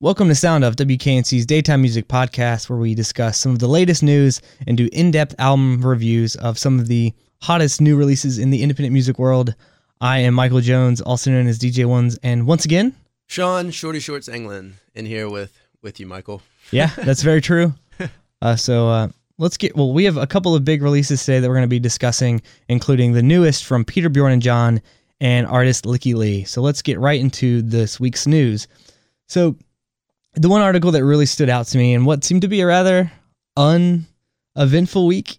Welcome to Sound Off WKNC's daytime music podcast, where we discuss some of the latest news and do in depth album reviews of some of the hottest new releases in the independent music world. I am Michael Jones, also known as DJ Ones, and once again, Sean Shorty Shorts Anglin in here with with you, Michael. Yeah, that's very true. Uh, so uh, let's get well. We have a couple of big releases today that we're going to be discussing, including the newest from Peter Bjorn and John and artist Lykke Li. So let's get right into this week's news. So the one article that really stood out to me and what seemed to be a rather uneventful week.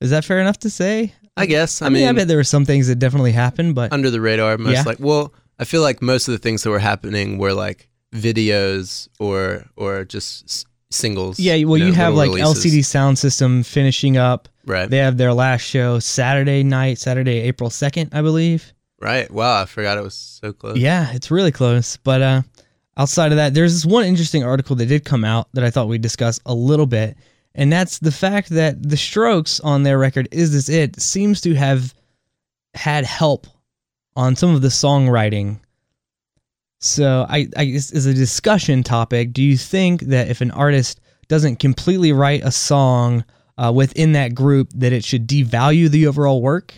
Is that fair enough to say? I guess. I, I mean, mean, I bet there were some things that definitely happened, but under the radar. Most Yeah. like, well, I feel like most of the things that were happening were like videos or or just s- singles. yeah. Well, know, you have like releases. LCD Soundsystem finishing up. Right. They have their last show Saturday night, Saturday, April second, I believe. right. Wow, I forgot it was so close. Yeah, it's really close. But uh, outside of that, there's this one interesting article that did come out that I thought we'd discuss a little bit, and that's the fact that the Strokes on their record "Is This It" seems to have had help on some of the songwriting. So, I, I as a discussion topic, do you think that if an artist doesn't completely write a song uh, within that group, that it should devalue the overall work?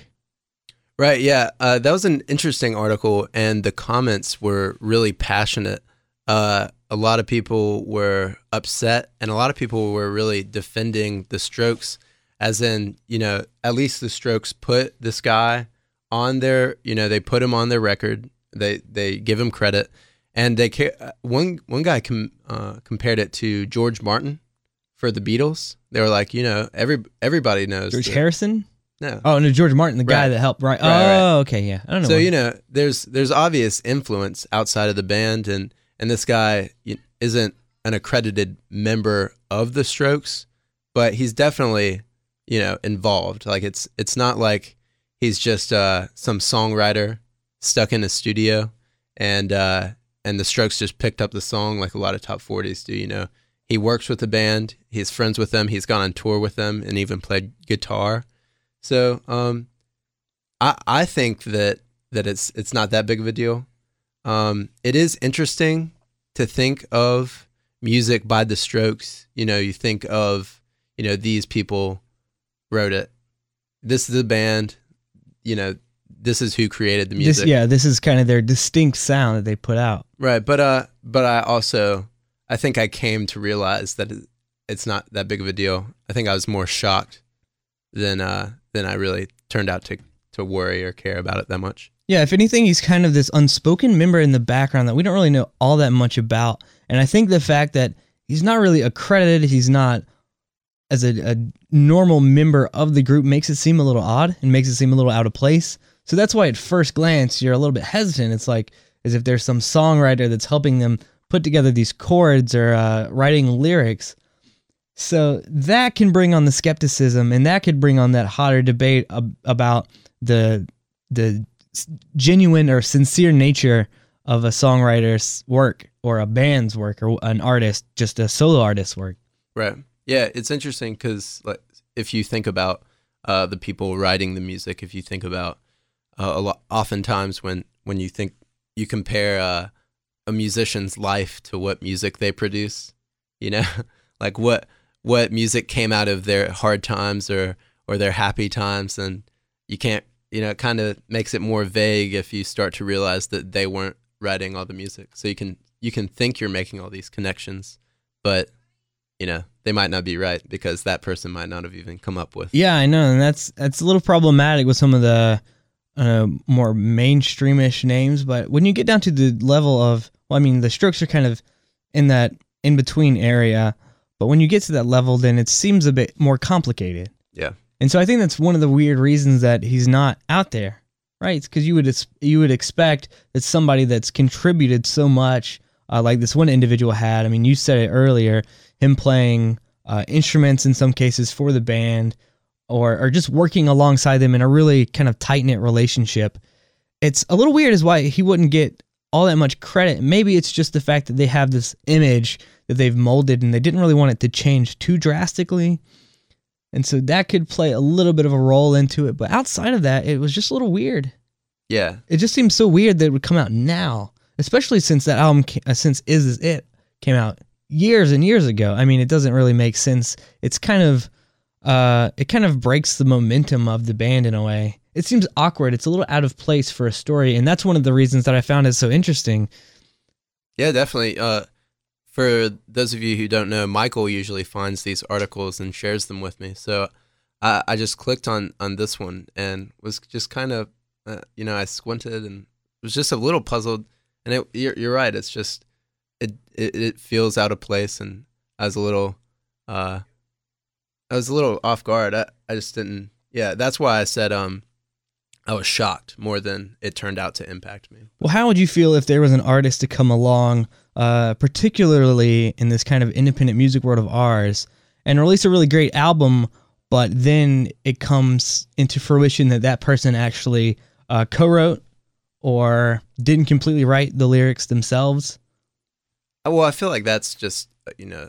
Right. Yeah. Uh, that was an interesting article, and the comments were really passionate. Uh, a lot of people were upset, and a lot of people were really defending the Strokes, as in, you know, at least the Strokes put this guy on their, you know, they put him on their record. They they give him credit, and they uh, one one guy com- uh, compared it to George Martin for the Beatles. They were like, you know, every everybody knows George Harrison? No, Oh, no, George Martin, the guy that helped write. Right, right. oh, okay, yeah. I don't know. So why. you know, there's there's obvious influence outside of the band, and and this guy isn't an accredited member of the Strokes, but he's definitely you know involved. Like it's it's not like he's just uh, some songwriter stuck in a studio, and uh, and the Strokes just picked up the song like a lot of top forties do. You know, he works with the band, he's friends with them, he's gone on tour with them, and even played guitar. So um, I I think that that it's it's not that big of a deal. Um, it is interesting to think of music by the Strokes. You know, you think of you know these people wrote it. This is the band. You know, this is who created the this, music. yeah, this is kind of their distinct sound that they put out. Right, but uh, but I also I think I came to realize that it's not that big of a deal. I think I was more shocked than uh than I really turned out to to worry or care about it that much. Yeah, if anything, he's kind of this unspoken member in the background that we don't really know all that much about. And I think the fact that he's not really accredited, he's not as a, a normal member of the group makes it seem a little odd and makes it seem a little out of place. So that's why at first glance you're a little bit hesitant. It's like as if there's some songwriter that's helping them put together these chords or uh, writing lyrics. So that can bring on the skepticism, and that could bring on that hotter debate ab- about the the genuine or sincere nature of a songwriter's work or a band's work or an artist, just a solo artist's work. Right. Yeah, it's interesting because like if you think about uh, the people writing the music, if you think about uh, a lot, oftentimes when when you think you compare uh, a musician's life to what music they produce, you know, like what what music came out of their hard times or or their happy times, and you can't, you know, it kind of makes it more vague if you start to realize that they weren't writing all the music. So you can you can think you're making all these connections, but you know they might not be right because that person might not have even come up with Yeah, I know, and that's that's a little problematic with some of the uh, more mainstreamish names. But when you get down to the level of, well, I mean, the Strokes are kind of in that in between area. But when you get to that level, then it seems a bit more complicated. yeah And so I think that's one of the weird reasons that he's not out there, right? Because you would you would expect that somebody that's contributed so much, uh, like this one individual had. I mean, you said it earlier, him playing uh, instruments in some cases for the band, or or just working alongside them in a really kind of tight knit relationship. It's a little weird, is why he wouldn't get all that much credit. Maybe it's just the fact that they have this image that they've molded, and they didn't really want it to change too drastically. And so that could play a little bit of a role into it. But outside of that, it was just a little weird. yeah It just seems so weird that it would come out now, especially since that album, uh, since Is Is It came out years and years ago. I mean, it doesn't really make sense. It's kind of uh it kind of breaks the momentum of the band in a way. It seems awkward. It's a little out of place for a story, and that's one of the reasons that I found it so interesting. Yeah, definitely. Uh, for those of you who don't know, Michael usually finds these articles and shares them with me. So I, I just clicked on on this one and was just kind of, uh, you know, I squinted and was just a little puzzled. And it, you're, you're right. It's just it, it it feels out of place, and I was a little, uh, I was a little off guard. I, I just didn't. Yeah, that's why I said um, I was shocked more than it turned out to impact me. Well, how would you feel if there was an artist to come along, uh, particularly in this kind of independent music world of ours, and release a really great album, but then it comes into fruition that that person actually uh, co-wrote or didn't completely write the lyrics themselves? Uh, Well, I feel like that's just uh, you know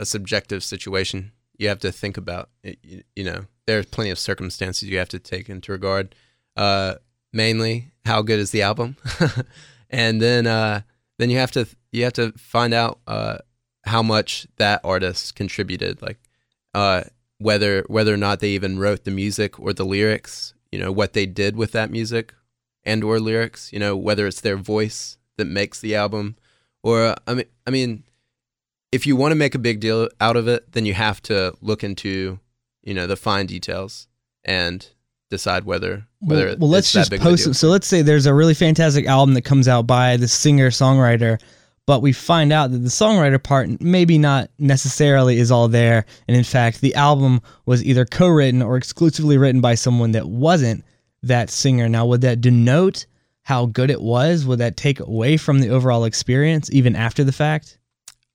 a subjective situation. You have to think about. It, you, you know, there's plenty of circumstances you have to take into regard. Uh, mainly, how good is the album, and then uh, then you have to you have to find out uh, how much that artist contributed, like uh, whether whether or not they even wrote the music or the lyrics. You know what they did with that music and or lyrics. You know whether it's their voice that makes the album or uh, I mean, I mean, if you want to make a big deal out of it, then you have to look into, you know, the fine details and decide whether whether well, well, let's just big of a post it. So let's say there's a really fantastic album that comes out by the singer songwriter, but we find out that the songwriter part maybe not necessarily is all there, and in fact, the album was either co-written or exclusively written by someone that wasn't that singer. Now, would that denote how good it was? Would that take away from the overall experience, even after the fact?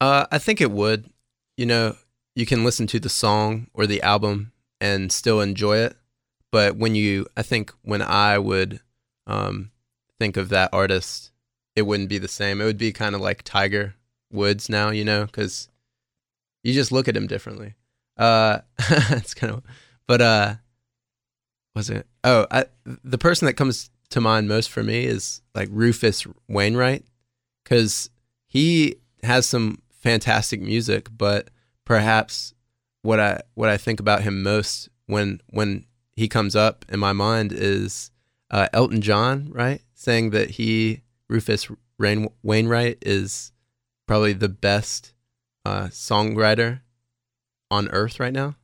Uh, I think it would. You know, you can listen to the song or the album and still enjoy it, but when you, I think when I would um, think of that artist, it wouldn't be the same. It would be kind of like Tiger Woods now, you know, because you just look at him differently. Uh, it's kind of, but uh, was it? Oh, I, the person that comes to mind most for me is like Rufus Wainwright, because he has some fantastic music, but perhaps what I what I think about him most when when he comes up in my mind is uh, Elton John, right? Saying that he Rufus Rain, Wainwright is probably the best uh, songwriter on earth right now.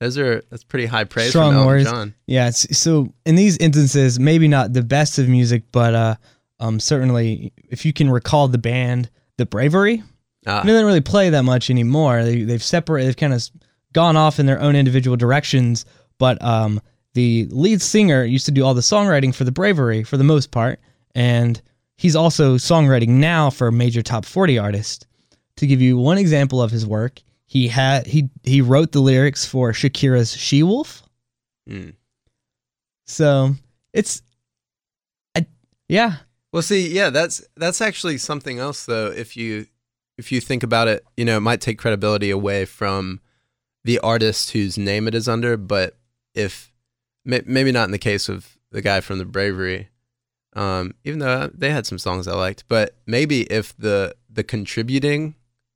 Those are that's pretty high praise Strong from Elton words. John. Yeah. It's, so in these instances, maybe not the best of music, but uh, um, certainly if you can recall the band, The Bravery, Ah, they don't really play that much anymore. They, they've separated, they've kind of gone off in their own individual directions. But um, the lead singer used to do all the songwriting for the Bravery for the most part, and he's also songwriting now for a major top forty artist. To give you one example of his work, he had he he wrote the lyrics for Shakira's She Wolf. mm. So it's, I, yeah, Well, see, yeah, that's that's actually something else though. If you if you think about it, you know, it might take credibility away from the artist whose name it is under. But if maybe not in the case of the guy from the Bravery, um, even though they had some songs I liked, but maybe if the the contributing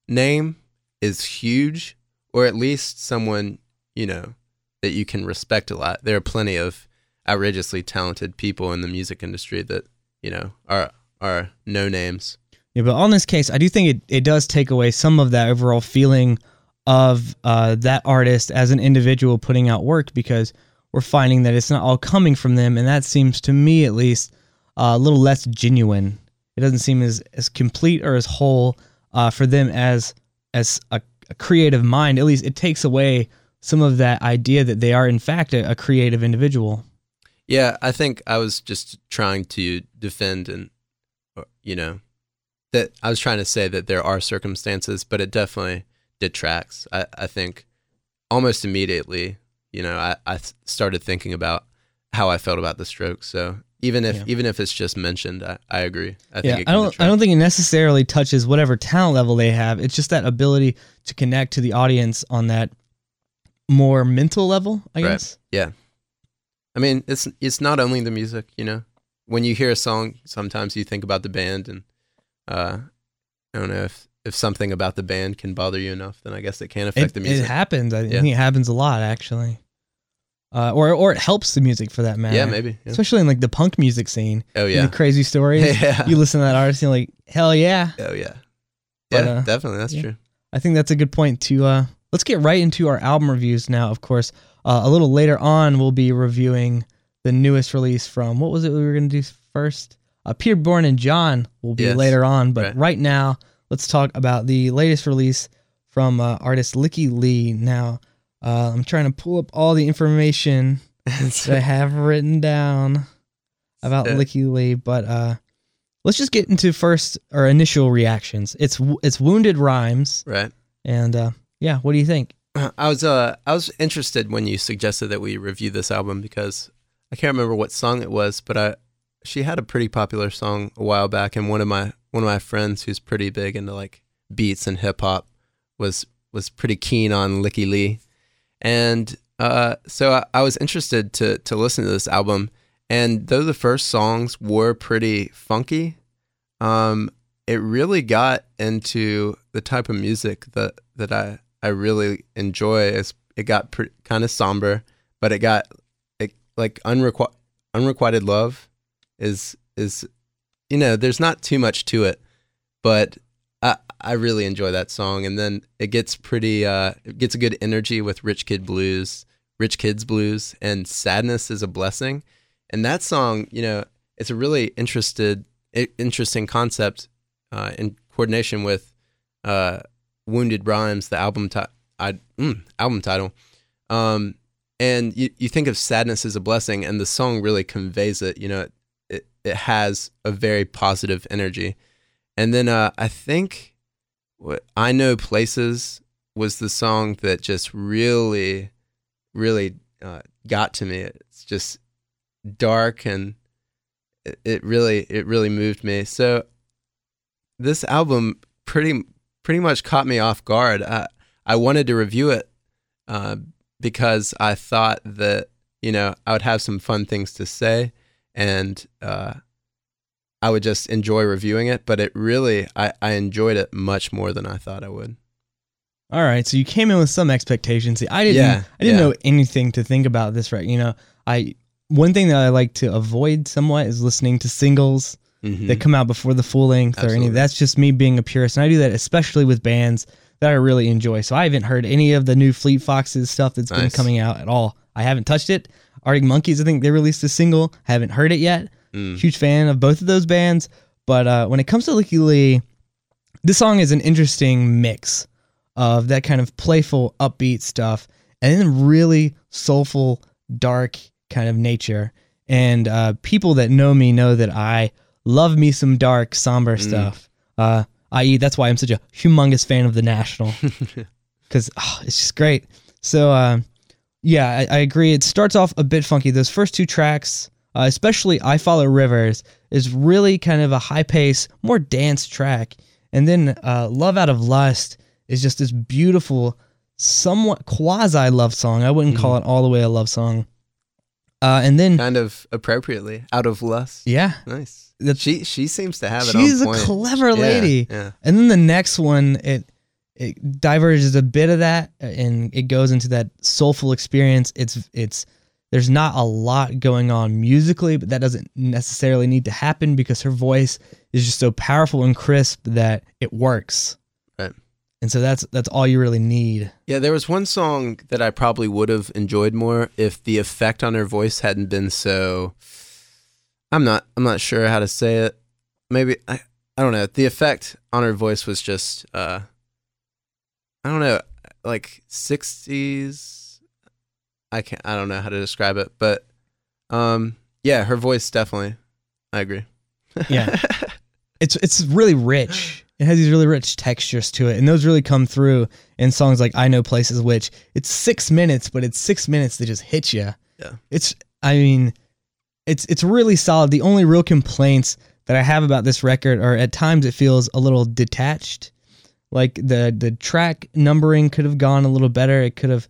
name is huge, or at least someone you know that you can respect a lot. There are plenty of outrageously talented people in the music industry that you know are are no names. Yeah, but on this case, I do think it, it does take away some of that overall feeling of uh, that artist as an individual putting out work because we're finding that it's not all coming from them, and that seems to me at least uh, a little less genuine. It doesn't seem as, as complete or as whole uh, for them as as a, a creative mind. At least it takes away some of that idea that they are in fact a, a creative individual. Yeah, I think I was just trying to defend and you know that I was trying to say that there are circumstances, but it definitely detracts. I, I think almost immediately, you know, I, I started thinking about how I felt about the stroke. So even if Yeah. even if it's just mentioned, I, I agree. I think yeah, it I don't. I don't think it necessarily touches whatever talent level they have. It's just that ability to connect to the audience on that more mental level. I Right. guess. Yeah. I mean, it's it's not only the music, you know. When you hear a song, sometimes you think about the band, and uh, I don't know if if something about the band can bother you enough, then I guess it can affect It, the music. it happens. I Yeah. think it happens a lot actually. Uh, or or it helps the music for that matter. yeah, maybe. Yeah. Especially in like the punk music scene. Oh The yeah. crazy stories. yeah. You listen to that artist, and you're like, hell yeah. oh yeah. But, Yeah, uh, definitely. That's yeah. true. I think that's a good point to uh let's get right into our album reviews now, of course. Uh, a little later on we'll be reviewing the newest release from what was it we were gonna do first? Uh Peter Bjorn and John will be Yes. later on, but Right. right. now let's talk about the latest release from uh, artist Lykke Li. Now, uh, I'm trying to pull up all the information that I have written down about Yeah. Lykke Li, but uh let's just get into first or initial reactions. It's it's Wounded Rhymes. right. And uh, yeah, what do you think? I was uh I was interested when you suggested that we review this album because I can't remember what song it was, but I she had a pretty popular song a while back, and one of my one of my friends who's pretty big into like beats and hip hop was was pretty keen on Lykke Li, and uh, so I, I was interested to to listen to this album, and though the first songs were pretty funky, um, it really got into the type of music that that I I really enjoy. It's, it got pre- kind of somber, but it got it, like unrequ- unrequited love is is you know there's not too much to it, but I I really enjoy that song. And then it gets pretty uh it gets a good energy with Rich Kid Blues, Rich Kids Blues, and Sadness is a Blessing. And that song, you know, it's a really interested interesting concept uh, in coordination with uh, Wounded Rhymes, the album ti- I, mm, album title. Um, and you, you think of sadness as a blessing, and the song really conveys it. You know, it, it, has a very positive energy. And then uh, I think what I Know Places was the song that just really, really uh, got to me. It's just dark and it, it really, it really moved me. So this album pretty pretty much caught me off guard. I I wanted to review it uh, because I thought that you know I would have some fun things to say and uh, I would just enjoy reviewing it. But it really I, I enjoyed it much more than I thought I would. All right, so you came in with some expectations. See, I didn't. Yeah, I didn't yeah. know anything to think about this. Right, you know, I one thing that I like to avoid somewhat is listening to singles Mhm. that come out before the full length or any. That's just me being a purist, and I do that especially with bands that I really enjoy. So I haven't heard any of the new Fleet Foxes stuff that's been coming out at all. I haven't touched it. Arctic Monkeys, I think they released a single. Haven't heard it yet. Mm. Huge fan of both of those bands. But uh, when it comes to Lykke Li, this song is an interesting mix of that kind of playful, upbeat stuff and then really soulful, dark kind of nature. And uh, people that know me know that I love me some dark, somber stuff. Uh, i.e., that's why I'm such a humongous fan of The National because it's just great. So, uh, yeah, I, I agree. It starts off a bit funky. Those first two tracks, uh, especially "I Follow Rivers," is really kind of a high pace, more dance track, and then uh, "Love Out of Lust" is just this beautiful, somewhat quasi love song. I wouldn't call it all the way a love song. Uh, and then, kind of appropriately out of lust. yeah, Nice. That's- she she seems to have it. she's on a point. clever Yeah, lady. Yeah. And then the next one, it it diverges a bit of that, and it goes into that soulful experience. It's it's there's not a lot going on musically, but that doesn't necessarily need to happen because her voice is just so powerful and crisp that it works. Right. And so that's that's all you really need. Yeah, there was one song that I probably would have enjoyed more if the effect on her voice hadn't been so I'm not I'm not sure how to say it. Maybe I I don't know. The effect on her voice was just uh I don't know, like 60s I can't I don't know how to describe it, but um yeah, her voice definitely. I agree. Yeah. It's it's really rich. It has these really rich textures to it, and those really come through in songs like "I Know Places," which it's six minutes, but it's six minutes that just hit you. Yeah. It's I mean, it's it's really solid. The only real complaints that I have about this record are at times it feels a little detached. Like the the track numbering could have gone a little better. It could have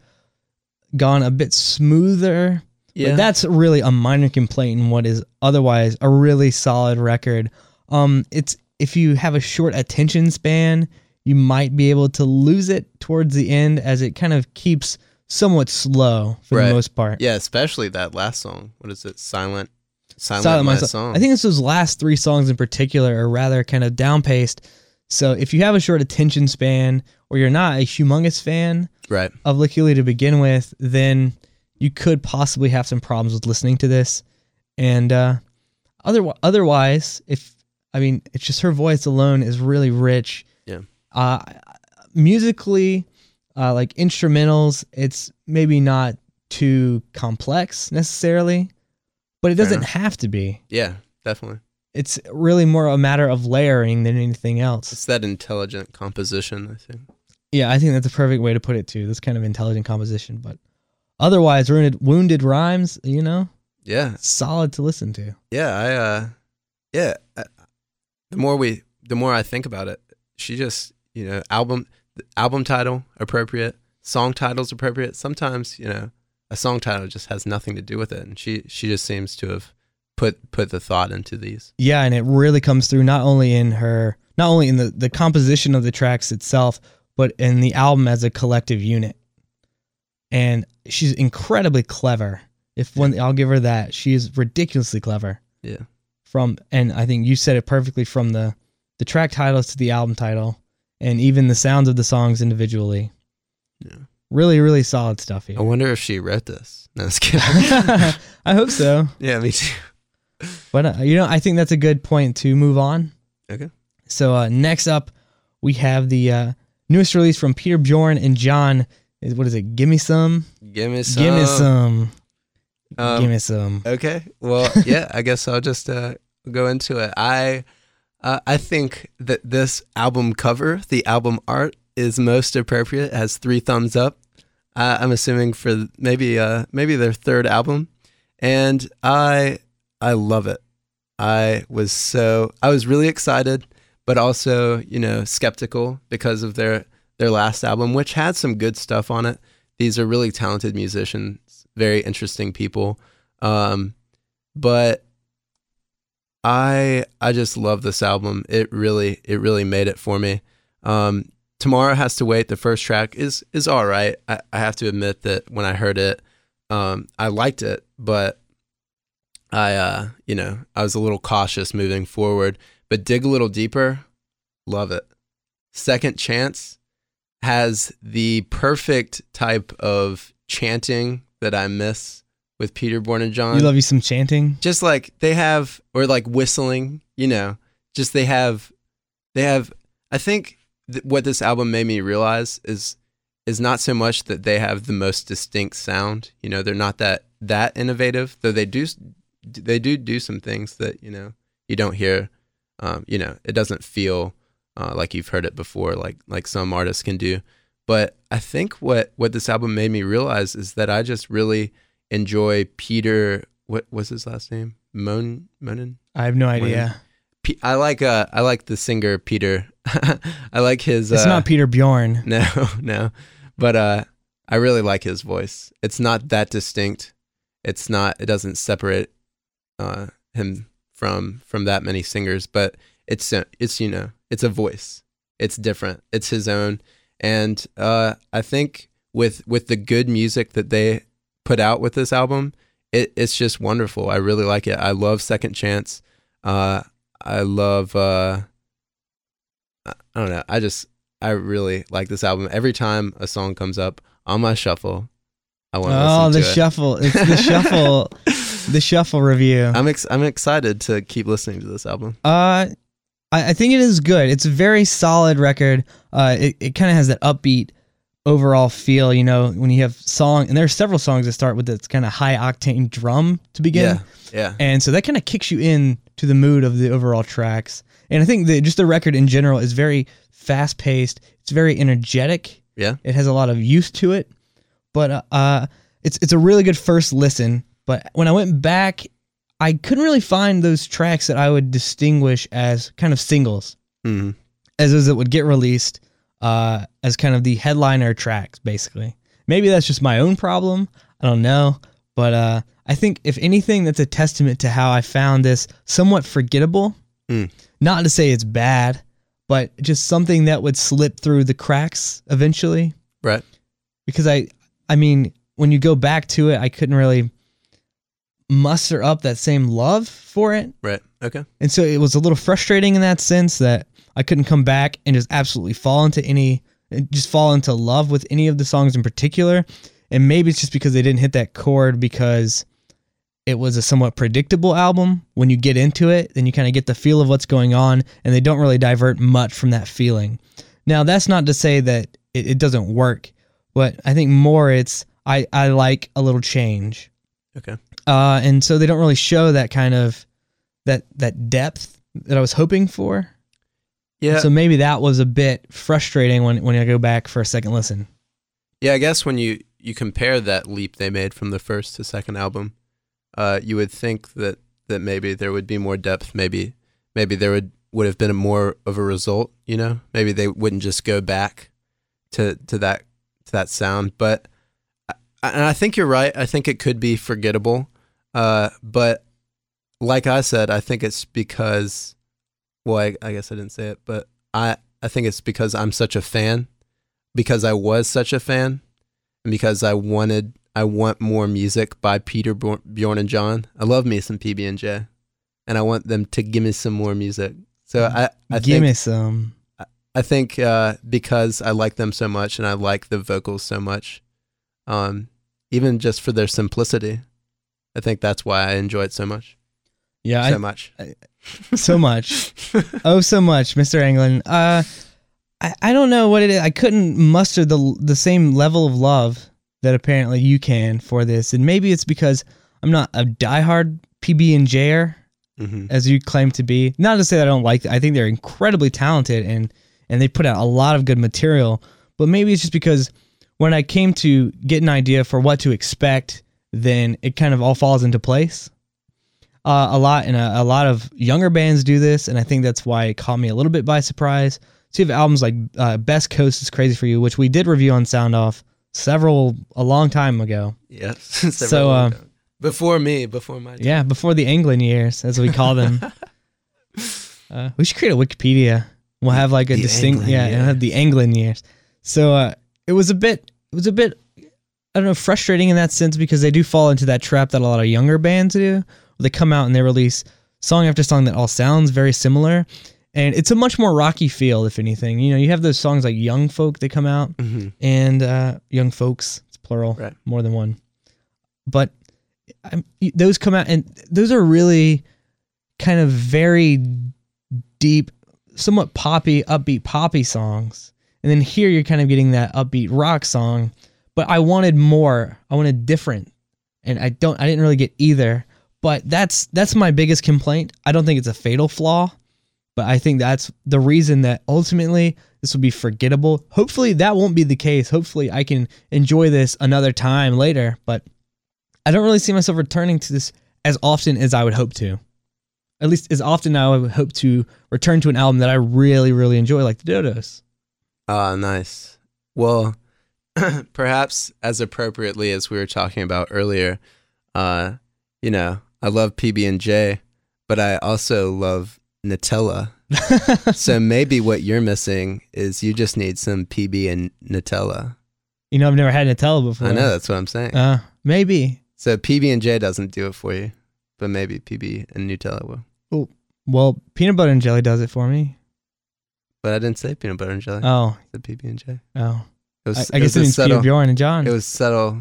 gone a bit smoother. Yeah. But that's really a minor complaint in what is otherwise a really solid record. Um, it's if you have a short attention span, you might be able to lose it towards the end as it kind of keeps somewhat slow for Right. the most part. Yeah, especially that last song. What is it? Silent. Silent, Silent my My Song. song. I think it's those last three songs in particular are rather kind of down paced. So if you have a short attention span or you're not a humongous fan right. of Lykke Li to begin with, then you could possibly have some problems with listening to this. And uh, other otherwise, if I mean, it's just her voice alone is really rich. Yeah. Uh, musically, uh, like instrumentals, it's maybe not too complex necessarily, but it doesn't have to be. Yeah, definitely. It's really more a matter of layering than anything else. It's that intelligent composition, I think. Yeah, I think that's a perfect way to put it too. This kind of intelligent composition, but otherwise, wounded, wounded rhymes, you know, Yeah. solid to listen to. Yeah, I uh yeah, I, the more we the more I think about it, she just, you know, album album title appropriate, song titles appropriate. Sometimes, you know, a song title just has nothing to do with it and she she just seems to have put put the thought into these. Yeah, and it really comes through not only in her, not only in the the composition of the tracks itself, but in the album as a collective unit. And she's incredibly clever. If one, I'll give her that. She is ridiculously clever. Yeah. From and I think you said it perfectly from the the track titles to the album title, and even the sounds of the songs individually. Yeah. Really, really solid stuff I wonder if she wrote this. No, just kidding. I hope so. yeah, me too. But uh, you know, I think that's a good point to move on. Okay. So uh, next up, we have the uh, newest release from Peter Bjorn and John. Is what is it? Give me some. Give me some. Give me some. Um, Give me some. Okay. Well, yeah, I guess I'll just uh, go into it. I uh, I think that this album cover, the album art, is most appropriate. It has three thumbs up. Uh, I'm assuming for maybe uh, maybe their third album, and I I love it. I was so I was really excited, but also you know skeptical because of their their last album, which had some good stuff on it. These are really talented musicians, very interesting people. Um, but I I just love this album. It really it really made it for me. Um, Tomorrow has to wait. The first track is is all right. I, I have to admit that when I heard it, um, I liked it, but I uh, you know I was a little cautious moving forward. But dig a little deeper, love it. Second chance has the perfect type of chanting that I miss with Peter Bjorn and John You love you some chanting. just like they have or like whistling you know just they have they have i think th- what this album made me realize is is not so much that they have the most distinct sound you know they're not that that innovative though they do they do do some things that you know you don't hear um, you know it doesn't feel uh, like you've heard it before like like some artists can do but i think what what this album made me realize is that i just really enjoy peter what was his last name Mon Monin I have no idea. P- I like uh I like the singer Peter. I like his. It's uh, not Peter Bjorn. No, no, but uh, I really like his voice. It's not that distinct. It's not. It doesn't separate uh him from from that many singers. But it's uh, it's you know it's a voice. It's different. It's his own. And uh, I think with with the good music that they put out with this album, it, it's just wonderful. I really like it. I love Second Chance. Uh, I love. Uh, I don't know. I just I really like this album. Every time a song comes up on my shuffle, I want to Oh, listen the to it. shuffle. It's the shuffle. The shuffle review. I'm ex- I'm excited to keep listening to this album. Uh, I, I think it is good. It's a very solid record. Uh, it, it kind of has that upbeat overall feel. You know, when you have song, and there are several songs that start with this kind of high octane drum to begin, Yeah, yeah, and so that kind of kicks you in to the mood of the overall tracks. And I think that just the record in general is very fast paced. It's very energetic. yeah. It has a lot of youth to it, but uh, uh, it's it's a really good first listen. But when I went back, I couldn't really find those tracks that I would distinguish as kind of singles, hmm as those that would get released uh, as kind of the headliner tracks, basically. Maybe that's just my own problem. I don't know, but uh, I think if anything, that's a testament to how I found this somewhat forgettable. Mm. Not to say it's bad, but just something that would slip through the cracks eventually. Right. Because I, I mean, when you go back to it, I couldn't really muster up that same love for it. Right. Okay. And so it was a little frustrating in that sense that I couldn't come back and just absolutely fall into any, just fall into love with any of the songs in particular. And maybe it's just because they didn't hit that chord because it was a somewhat predictable album. When you get into it, then you kind of get the feel of what's going on, and they don't really divert much from that feeling. Now, that's not to say that it, it doesn't work, but I think more it's I, I like a little change. Okay. Uh, and so they don't really show that kind of that that depth that I was hoping for. Yeah. So maybe that was a bit frustrating when when I go back for a second listen. Yeah, I guess when you you compare that leap they made from the first to second album, uh, you would think that that maybe there would be more depth. Maybe maybe there would would have been a more of a result. You know, maybe they wouldn't just go back to to that to that sound. But and I think you're right. I think it could be forgettable. Uh, but like I said, I think it's because. Well, I, I guess I didn't say it, but I I think it's because I'm such a fan, because I was such a fan, and because I wanted I want more music by Peter Bjorn and John. I love me some PB and J, and I want them to give me some more music. So I I Give think me some. I think uh, because I like them so much and I like the vocals so much, um, even just for their simplicity, I think that's why I enjoy it so much. Yeah, so I, much. so much. oh, so much, Mr. Anglin. Uh, I, I don't know what it is. I couldn't muster the the same level of love that apparently you can for this, and maybe it's because I'm not a diehard PB and Jer hmm as you claim to be. Not to say that I don't like. I think they're incredibly talented and and they put out a lot of good material. But maybe it's just because when I came to get an idea for what to expect, then it kind of all falls into place. Uh, a lot and a, a lot of younger bands do this, and I think that's why it caught me a little bit by surprise. So you have albums like uh, Best Coast is Crazy for You, which we did review on Sound Off several a long time ago. Yes. So, uh, before me, before my time. Yeah, before the Anglin years, as we call them. uh, we should create a Wikipedia. We'll have like a The distinct, Anglin yeah, have the Anglin years. So uh, it was a bit, it was a bit, I don't know, frustrating in that sense because they do fall into that trap that a lot of younger bands do. They come out and they release song after song that all sounds very similar, and it's a much more rocky feel, if anything. You know, you have those songs like Young Folk that come out, hmm and uh, young folks. It's plural, Right. more than one. But I'm, those come out, and those are really kind of very deep, somewhat poppy, upbeat poppy songs. And then here you're kind of getting that upbeat rock song. But I wanted more. I wanted different, and I don't. I didn't really get either. But that's that's my biggest complaint. I don't think it's a fatal flaw, but I think that's the reason that ultimately this will be forgettable. Hopefully that won't be the case. Hopefully I can enjoy this another time later, but I don't really see myself returning to this as often as I would hope to. At least as often I would hope to return to an album that I really, really enjoy, like the Dodos. Ah, nice. Well, perhaps as appropriately as we were talking about earlier, uh, you know, I love PB and J, but I also love Nutella. so maybe what you're missing is you just need some PB and Nutella. You know, I've never had Nutella before. I know that's what I'm saying. Uh, maybe. so PB and J doesn't do it for you, but maybe PB and Nutella will. Oh, Well, peanut butter and jelly does it for me. But I didn't say peanut butter and jelly. Oh, said PB and J. oh. It was, I, I it guess it a means Peter. Bjorn and John. It was subtle.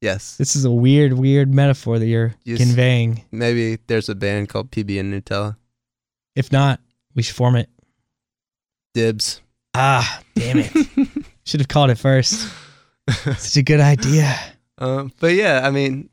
Yes. this is a weird, weird metaphor that you're You s- conveying. Maybe there's a band called PB and Nutella. If not, we should form it. Dibs. Ah, damn it. Should have called it first. Such a good idea. Um, but yeah, I mean,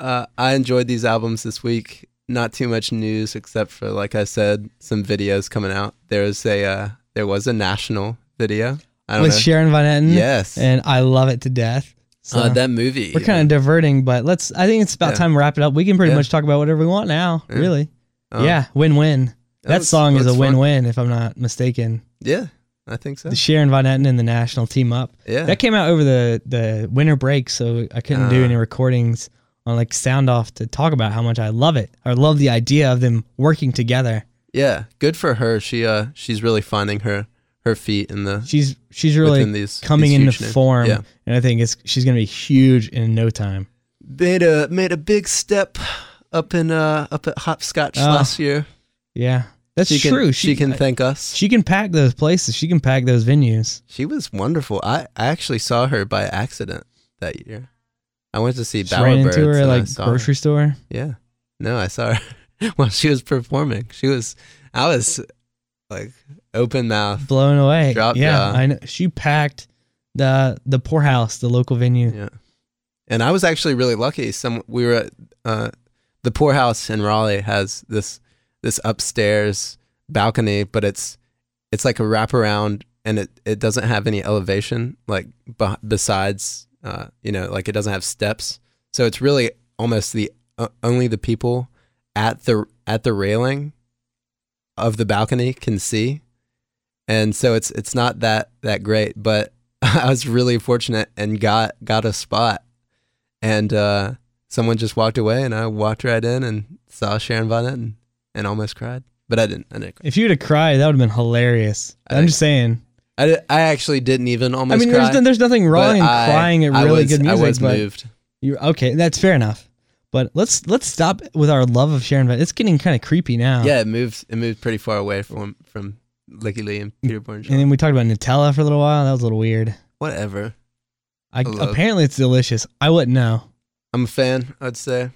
uh, I enjoyed these albums this week. Not too much news except for, like I said, some videos coming out. There was a uh, there was a national video. With know. Sharon Van Etten. yes, And I love it to death. So uh, that movie. we're kind of diverting, but let's, I think it's about Yeah. time to wrap it up. We can pretty Yeah. much talk about whatever we want now, Yeah. really. Um, yeah, win win. That was- song is a win win, if I'm not mistaken. Yeah, I think so. The Sharon Van Etten and the National team up. Yeah, That came out over the the winter break, so I couldn't do Ah. any recordings on like sound off to talk about how much I love it. I love the idea of them working together. Yeah, good for her. She uh she's really finding her her feet in the She's she's really these coming these into names. form, Yeah, and I think it's she's gonna be huge in no time. made a made a big step up in uh up at Hopscotch Oh, last year. Yeah, that's she can, true. She, can thank us. she can pack those places. She can pack those venues. She was wonderful. I, I actually saw her by accident that year. I went to see Just ran Bowerbirds. into her at and I like saw her. grocery store. Yeah. No, I saw her while she was performing. She was, I was like open mouth. blown away. Drop yeah, jaw. I know. She packed the the Pour House, the local venue. Yeah. And I was actually really lucky. Some we were at uh, the Pour House in Raleigh has this this upstairs balcony, but it's it's like a wraparound and it, it doesn't have any elevation like b- besides uh, you know like it doesn't have steps. So it's really almost the uh, only the people at the at the railing of the balcony can see. And so it's it's not that that great, but I was really fortunate and got got a spot. And uh, someone just walked away, and I walked right in and saw Sharon Van Etten and almost cried, but I didn't. I didn't. Cry. If you would have cried, that would have been hilarious. I'm just saying. I, I actually didn't even almost. I mean, cry. there's there's nothing wrong in I- crying at really was- good music, I was moved. you okay, that's fair enough. But let's let's stop with our love of Sharon Van. It's getting kind of creepy now. Yeah, it moves. It moves pretty far away from from Lykke Li and Peter Bjorn. And then we talked about Nutella for a little while. That was a little weird. Whatever. I, apparently it's delicious. I wouldn't know I'm a fan. I'd say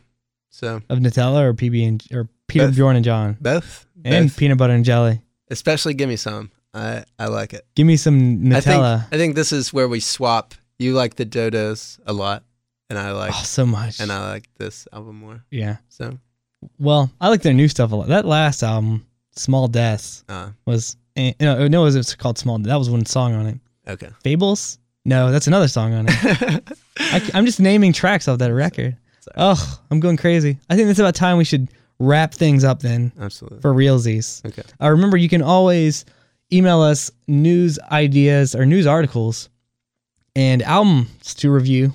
so. of Nutella or PB and or Peter Both. Bjorn and John Both and Both. peanut butter and jelly. especially give me some. I I like it. Give me some I think Nutella. I think this is where we swap. You like the Dodos a lot, and I like oh, so much. and I like this album more. yeah. So Well, I like their new stuff a lot. That last album, Small Deaths, uh, was eh, no, no, it was called Small. That was one song on it. okay. Fables? No, that's another song on it. I, am just naming tracks off that record. Sorry. Oh, I'm going crazy. I think it's about time we should wrap things up then Absolutely. for realsies. Okay. Uh, remember, you can always email us news ideas or news articles and albums to review.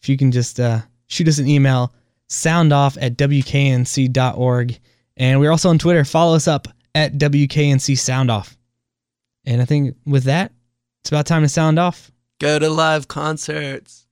If you can just uh, shoot us an email, soundoff at wknc.org. And we're also on Twitter. Follow us up at WKNC Sound Off. And I think with that, it's about time to sound off. Go to live concerts.